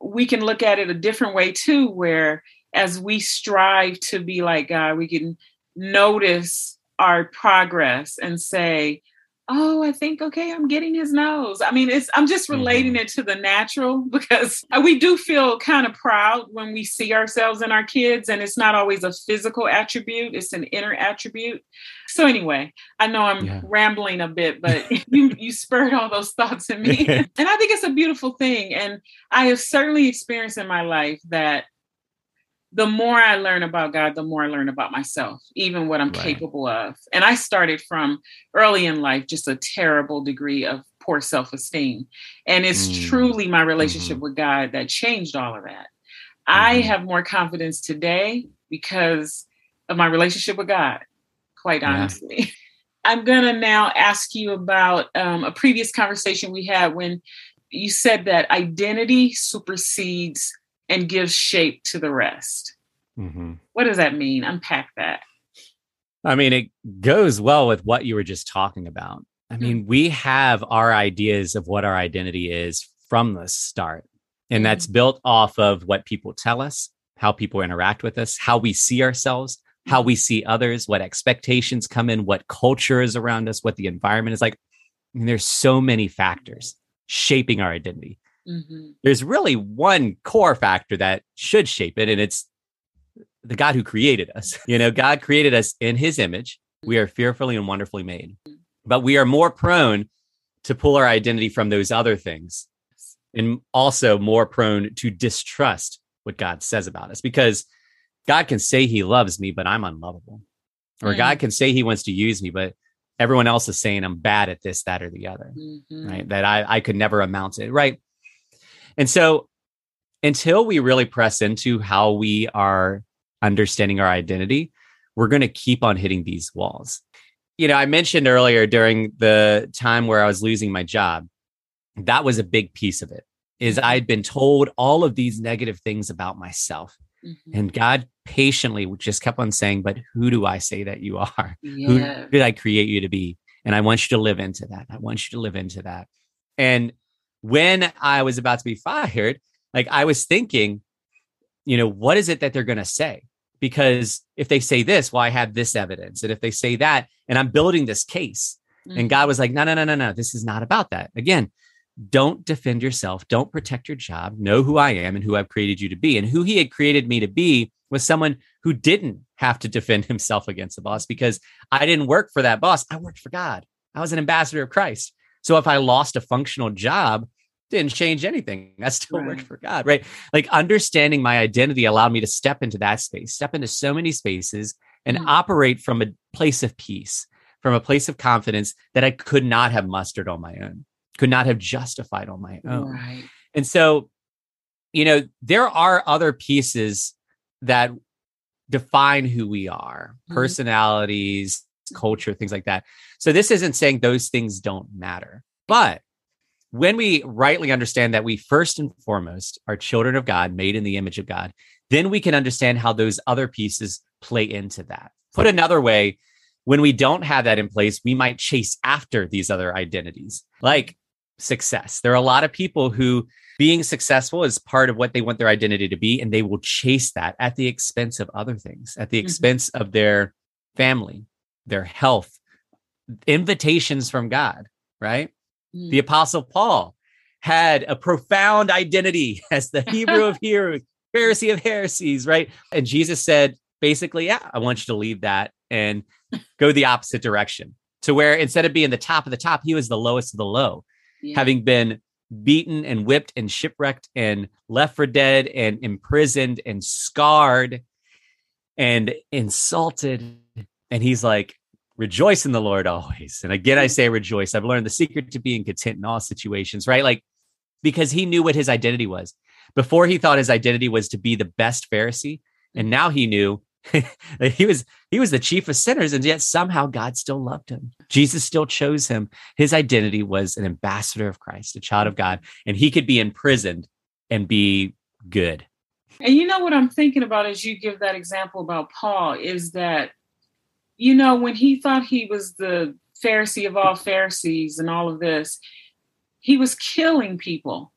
A: we can look at it a different way too, where as we strive to be like God, we can notice our progress and say, oh, I think, okay, I'm getting his nose. I mean, it's, I'm just relating mm-hmm. it to the natural because we do feel kind of proud when we see ourselves in our kids, and it's not always a physical attribute, it's an inner attribute. So, anyway, I know I'm yeah. rambling a bit, but you, you spurred all those thoughts in me. and I think it's a beautiful thing. And I have certainly experienced in my life that the more I learn about God, the more I learn about myself, even what I'm right. capable of. And I started from early in life, just a terrible degree of poor self esteem. And it's mm. truly my relationship mm-hmm. with God that changed all of that. Mm-hmm. I have more confidence today because of my relationship with God, quite honestly. Yeah. I'm going to now ask you about um, a previous conversation we had when you said that identity supersedes and gives shape to the rest. Mm-hmm. What does that mean? Unpack that.
B: I mean, it goes well with what you were just talking about. I mm-hmm. mean, we have our ideas of what our identity is from the start, and that's mm-hmm. built off of what people tell us, how people interact with us, how we see ourselves, how we see others, what expectations come in, what culture is around us, what the environment is like. I mean, there's so many factors shaping our identity. Mm-hmm. There's really one core factor that should shape it, and it's the God who created us. You know, God created us in his image. We are fearfully and wonderfully made, but we are more prone to pull our identity from those other things and also more prone to distrust what God says about us because God can say he loves me, but I'm unlovable. Or mm. God can say he wants to use me, but everyone else is saying I'm bad at this, that, or the other. Mm-hmm. Right. That I, I could never amount to it. Right. And so until we really press into how we are understanding our identity, we're going to keep on hitting these walls. you know, I mentioned earlier during the time where I was losing my job, that was a big piece of it. Is mm-hmm. I'd been told all of these negative things about myself. Mm-hmm. And God patiently just kept on saying, But who do I say that you are? Yeah. Who did I create you to be? And I want you to live into that. I want you to live into that. And when I was about to be fired, like I was thinking, you know, what is it that they're going to say? Because if they say this, well, I have this evidence. And if they say that, and I'm building this case. Mm-hmm. And God was like, no, no, no, no, no. This is not about that. Again, don't defend yourself. Don't protect your job. Know who I am and who I've created you to be. And who he had created me to be was someone who didn't have to defend himself against the boss because I didn't work for that boss. I worked for God. I was an ambassador of Christ. So if I lost a functional job, didn't change anything. I still right. worked for God, right? Like understanding my identity allowed me to step into that space, step into so many spaces and mm-hmm. operate from a place of peace, from a place of confidence that I could not have mustered on my own, could not have justified on my own. Right. And so, you know, there are other pieces that define who we are, mm-hmm. personalities, culture, things like that. So this isn't saying those things don't matter. But when we rightly understand that we first and foremost are children of God, made in the image of God, then we can understand how those other pieces play into that. Put another way, when we don't have that in place, we might chase after these other identities, like success. There are a lot of people who being successful is part of what they want their identity to be, and they will chase that at the expense of other things, at the mm-hmm. expense mm-hmm. of their family, their health, invitations from God, right? Mm. The Apostle Paul had a profound identity as the Hebrew of Hebrews, Pharisee of Pharisees, right? And Jesus said, basically, yeah, I want you to leave that and go the opposite direction to where instead of being the top of the top, he was the lowest of the low, yeah. having been beaten and whipped and shipwrecked and left for dead and imprisoned and scarred and insulted. And he's like, rejoice in the Lord always. And again, I mm. say rejoice. I've learned the secret to being content in all situations, right? Like, because he knew what his identity was. Before he thought his identity was to be the best Pharisee. And mm. now he knew he was he was the chief of sinners and yet somehow god still loved him jesus still chose him his identity was an ambassador of christ a child of mm. god and he could be imprisoned and be good
A: and you know what i'm thinking about as you give that example about paul is that you know, when he thought he was the Pharisee of all Pharisees and all of this, he was killing people.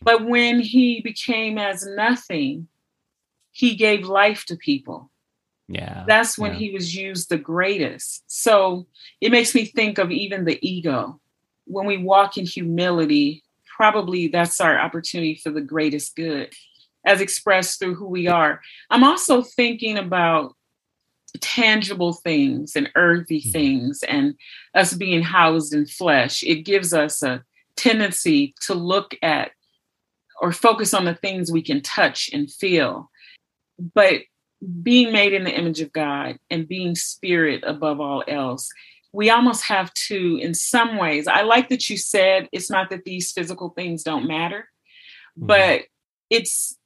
A: But when he became as nothing, he gave life to people.
B: Yeah.
A: That's when
B: yeah.
A: he was used the greatest. So it makes me think of even the ego. When we walk in humility, probably that's our opportunity for the greatest good as expressed through who we are. I'm also thinking about tangible things and earthy mm-hmm. things and us being housed in flesh, it gives us a tendency to look at or focus on the things we can touch and feel. But being made in the image of God and being spirit above all else, we almost have to, in some ways, I like that you said it's not that these physical things don't matter, mm-hmm. but it's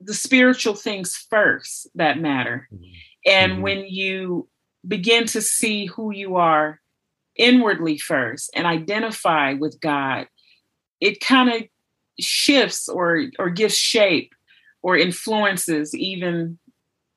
A: the spiritual things first that matter. Mm-hmm. And mm-hmm. when you begin to see who you are inwardly first and identify with God, it kind of shifts or or gives shape or influences even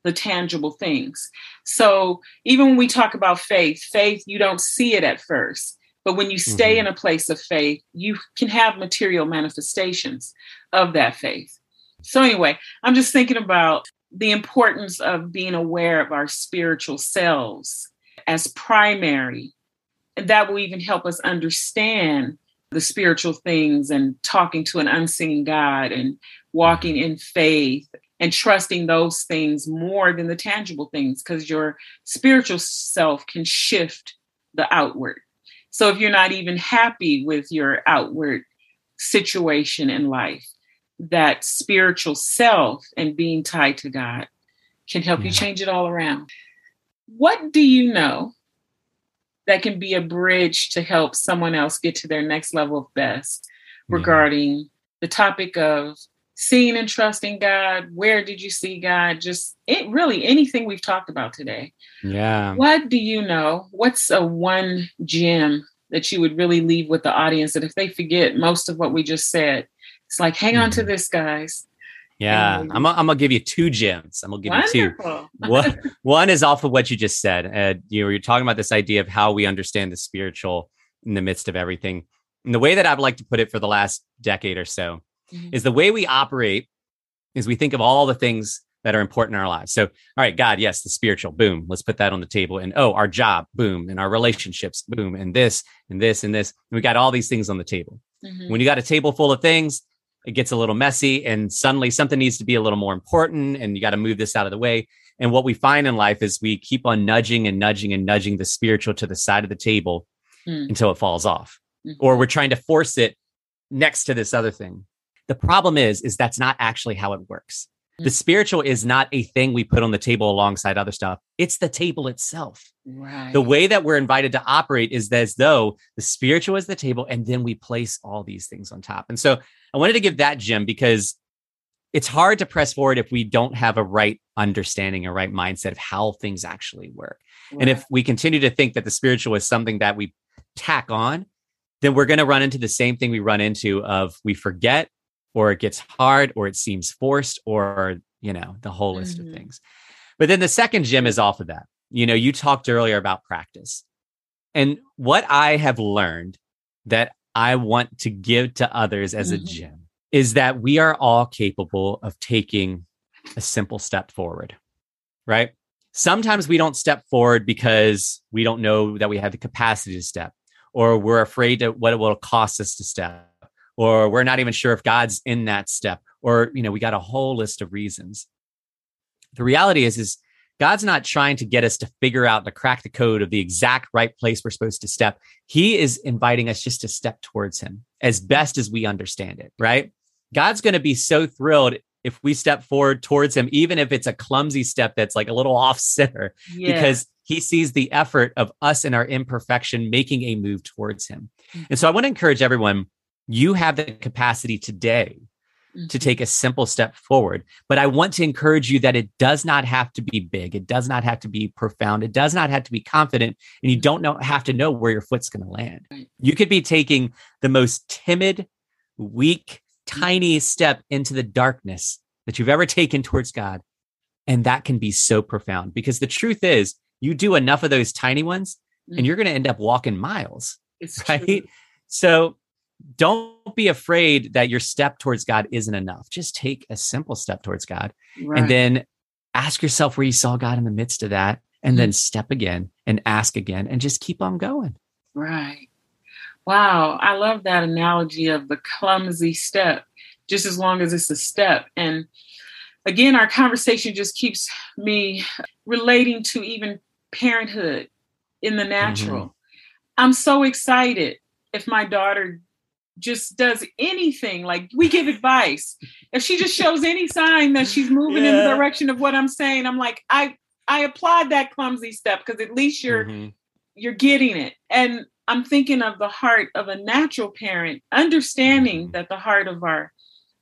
A: the tangible things. So even when we talk about faith, faith you don't see it at first, but when you stay mm-hmm. in a place of faith, you can have material manifestations of that faith. So anyway, I'm just thinking about the importance of being aware of our spiritual selves as primary. And that will even help us understand the spiritual things and talking to an unseen God and walking in faith and trusting those things more than the tangible things because your spiritual self can shift the outward. So if you're not even happy with your outward situation in life, that spiritual self and being tied to God can help you change it all around. What do you know that can be a bridge to help someone else get to their next level of best regarding the topic of seeing and trusting God? Where did you see God? Just it really anything we've talked about today.
B: Yeah.
A: What do you know? What's a one gem that you would really leave with the audience that if they forget most of what we just said, it's like hang on to
B: Mm-hmm.
A: this, guys.
B: Yeah,
A: And-
B: I'm, I'm gonna give you two gems. I'm gonna give you two.
A: Wonderful.
B: one, one is off of what you just said. Uh, you know, you're talking about this idea of how we understand the spiritual in the midst of everything. And the way that I'd like to put it for the last decade or so
A: Mhm.
B: is the way we operate is we think of all the things that are important in our lives. So, all right, God, yes, the spiritual, boom, let's put that on the table. And oh, our job, boom, and our relationships, boom, and this and this and this. we got all these things on the table.
A: Mhm.
B: When you got a table full of things, it gets a little messy and suddenly something needs to be a little more important and you got to move this out of the way. And what we find in life is we keep on nudging and nudging and nudging the spiritual to the side of the table
A: Mm.
B: until it falls off.
A: Mhm.
B: Or we're trying to force it next to this other thing. The problem is is that's not actually how it works. The spiritual is not a thing we put on the table alongside other stuff. It's the table itself
A: Right.
B: the way that we're invited to operate is as though the spiritual is the table and then we place all these things on top and so i wanted to give that gem because it's hard to press forward if we don't have a right understanding a right mindset of how things actually work and if we continue to think that the spiritual is something that we tack on then we're going to run into the same thing we run into of we forget or it gets hard or it seems forced or you know the whole list
A: Mhm.
B: of things. But then the second gem is off of that. You know you talked earlier about practice. And what i have learned that i want to give to others as a
A: Mhm.
B: gem is that we are all capable of taking a simple step forward right? Sometimes we don't step forward because we don't know that we have the capacity to step or we're afraid of what it will cost us to step or we're not even sure if god's in that step or you know we got a whole list of reasons the reality is is god's not trying to get us to figure out to crack the code of the exact right place we're supposed to step he is inviting us just to step towards him as best as we understand it right god's going to be so thrilled if we step forward towards him even if it's a clumsy step that's like a little off center
A: Yeah.
B: because he sees the effort of us in our imperfection making a move towards him. And so I want to encourage everyone you have the capacity today to
A: Mhm.
B: take a simple step forward. But I want to encourage you that it does not have to be big. It does not have to be profound. It does not have to be confident. And you don't know, have to know where your foot's going to land.
A: Right.
B: You could be taking the most timid, weak, tiny step into the darkness that you've ever taken towards God. And that can be so profound because the truth is, you do enough of those tiny ones and you're going to end up walking miles
A: It's
B: right?
A: true.
B: So don't be afraid that your step towards God isn't enough. Just take a simple step towards God
A: Right.
B: and then ask yourself where you saw God in the midst of that. And
A: Mm-hmm.
B: then step again and ask again and just keep on going.
A: Right. Wow. I love that analogy of the clumsy step, just as long as it's a step. And again, our conversation just keeps me relating to even parenthood in the natural. I'm so excited if my daughter just does anything like we give advice if she just shows any sign that she's moving in the direction of what i'm saying i'm like i i applaud that clumsy step because at least you're
B: Mhm.
A: you're getting it. And I'm thinking of the heart of a natural parent, understanding
B: Mhm.
A: that the heart of our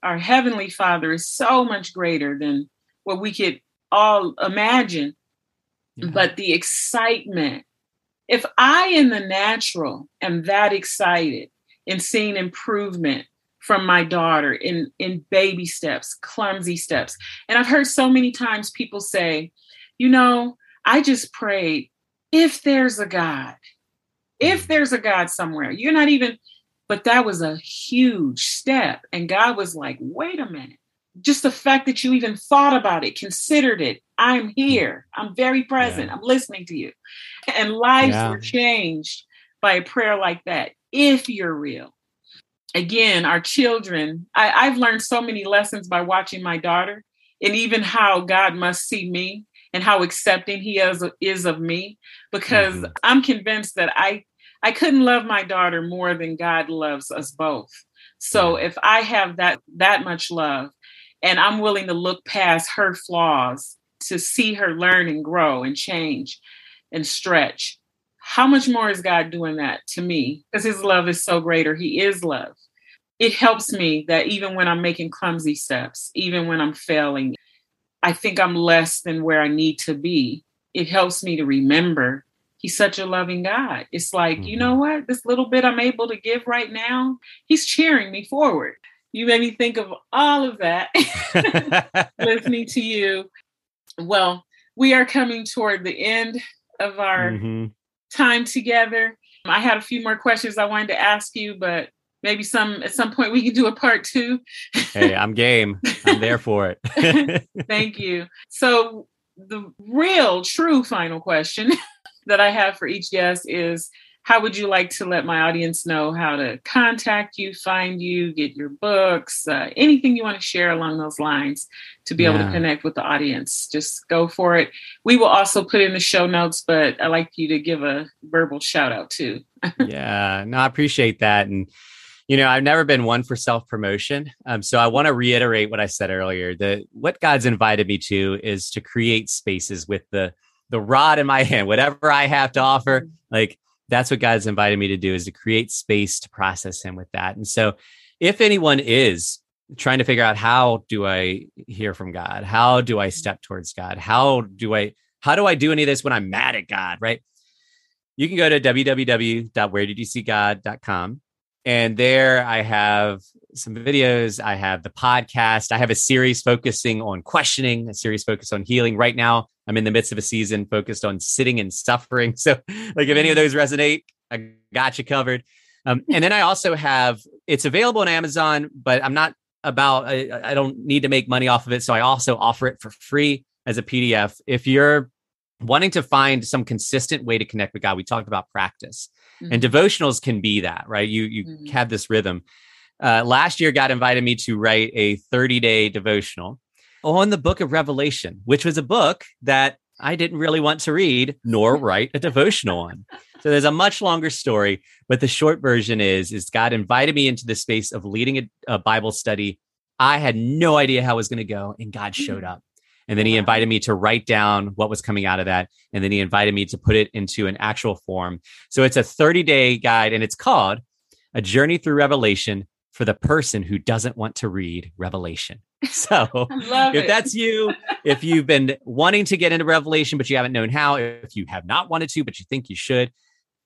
A: our heavenly Father is so much greater than what we could all imagine.
B: Yeah.
A: But the excitement, if I in the natural am that excited in seeing improvement from my daughter in in baby steps, clumsy steps. And I've heard so many times people say, you know, I just prayed if there's a God, if mm. there's a God somewhere, you're not even, but that was a huge step. And God was like, wait a minute. Just the fact that you even thought about it, considered it, I'm here, I'm very present,
B: Yeah.
A: I'm listening to you. And lives
B: Yeah.
A: were changed by a prayer like that, if you're real. Again, our children, I, I've learned so many lessons by watching my daughter and even how God must see me and how accepting he is, is of me because
B: Mhm.
A: i'm convinced that i i couldn't love my daughter more than god loves us both so if i have that that much love and i'm willing to look past her flaws to see her learn and grow and change and stretch how much more is god doing that to me because his love is so greater he is love it helps me that even when I'm making clumsy steps, even when I'm failing, I think I'm less than where I need to be. It helps me to remember he's such a loving God. It's like, mm-hmm. you know what? This little bit I'm able to give right now, he's cheering me forward. You made me think of all of that listening to you. Well, we are coming toward the end of our mm-hmm. Time together. I had a few more questions I wanted to ask you, but maybe some at some point we can do a part two.
B: hey, I'm game. I'm there for
A: it. Thank you. So the real true final question that I have for each guest is how would you like to let my audience know how to contact you, find you, get your books, uh, anything you want to share along those lines to be yeah. able to connect with the audience? Just go for it. We will also put in the show notes, but I'd like you to give a verbal shout out too.
B: yeah, no, I appreciate that. And you know, I've never been one for self promotion. Um, so I want to reiterate what I said earlier. That what God's invited me to is to create spaces with the the rod in my hand, whatever I have to offer. Like that's what God's invited me to do is to create space to process Him with that. And so, if anyone is trying to figure out how do I hear from God, how do I mm-hmm. step towards God, how do I how do I do any of this when I'm mad at God, right? You can go to www.wheredidyouseegod.com and there I have some videos. I have the podcast. I have a series focusing on questioning, a series focused on healing. Right now, I'm in the midst of a season focused on sitting and suffering. So, like, if any of those resonate, I got you covered. Um, and then I also have it's available on Amazon, but I'm not about, I, I don't need to make money off of it. So I also offer it for free as a PDF. If you're wanting to find some consistent way to connect with God, we talked about practice. Mm-hmm. And devotionals can be that, right? You you mm-hmm. have this rhythm. Uh, last year, God invited me to write a 30 day devotional on the book of Revelation, which was a book that I didn't really want to read nor write a devotional on. So there's a much longer story, but the short version is is God invited me into the space of leading a, a Bible study. I had no idea how it was going to go, and God showed mm. up. And then he invited me to write down what was coming out of that. And then he invited me to put it into an actual form. So it's a 30 day guide and it's called A Journey Through Revelation for the person who doesn't want to read Revelation. So if it. that's you, if you've been wanting to get into Revelation, but you haven't known how, if you have not wanted to, but you think you should,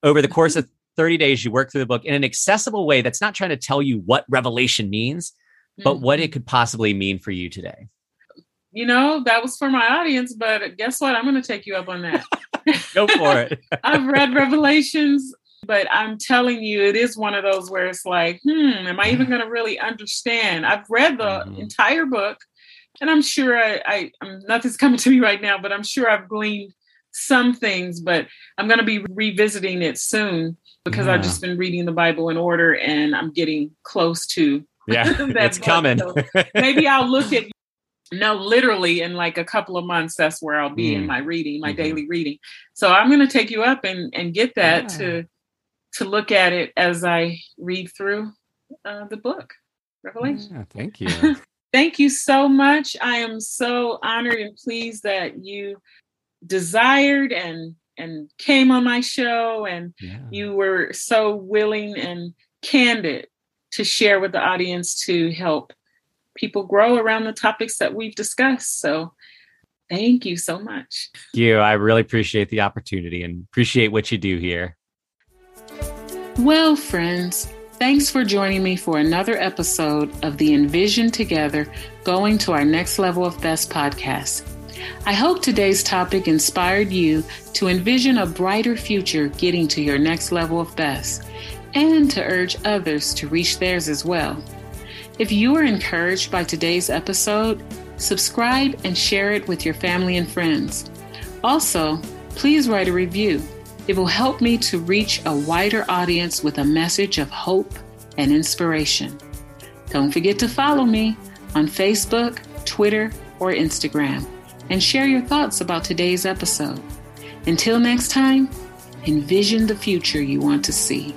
B: over the course of 30 days, you work through the book in an accessible way that's not trying to tell you what Revelation means, but mm-hmm. what it could possibly mean for you today
A: you know, that was for my audience, but guess what? I'm going to take you up on that.
B: Go for it.
A: I've read Revelations, but I'm telling you, it is one of those where it's like, hmm, am I even going to really understand? I've read the mm-hmm. entire book, and I'm sure I, I I'm, nothing's coming to me right now, but I'm sure I've gleaned some things. But I'm going to be revisiting it soon because yeah. I've just been reading the Bible in order, and I'm getting close to.
B: Yeah, it's book. coming. So
A: maybe I'll look at no literally in like a couple of months that's where i'll be mm. in my reading my mm-hmm. daily reading so i'm going to take you up and and get that yeah. to to look at it as i read through uh, the book revelation
B: yeah, thank you
A: thank you so much i am so honored and pleased that you desired and and came on my show and yeah. you were so willing and candid to share with the audience to help people grow around the topics that we've discussed. So thank you so much.
B: Thank you. I really appreciate the opportunity and appreciate what you do here.
A: Well, friends, thanks for joining me for another episode of the Envision Together Going to Our Next Level of Best podcast. I hope today's topic inspired you to envision a brighter future getting to your next level of best and to urge others to reach theirs as well. If you are encouraged by today's episode, subscribe and share it with your family and friends. Also, please write a review. It will help me to reach a wider audience with a message of hope and inspiration. Don't forget to follow me on Facebook, Twitter, or Instagram and share your thoughts about today's episode. Until next time, envision the future you want to see.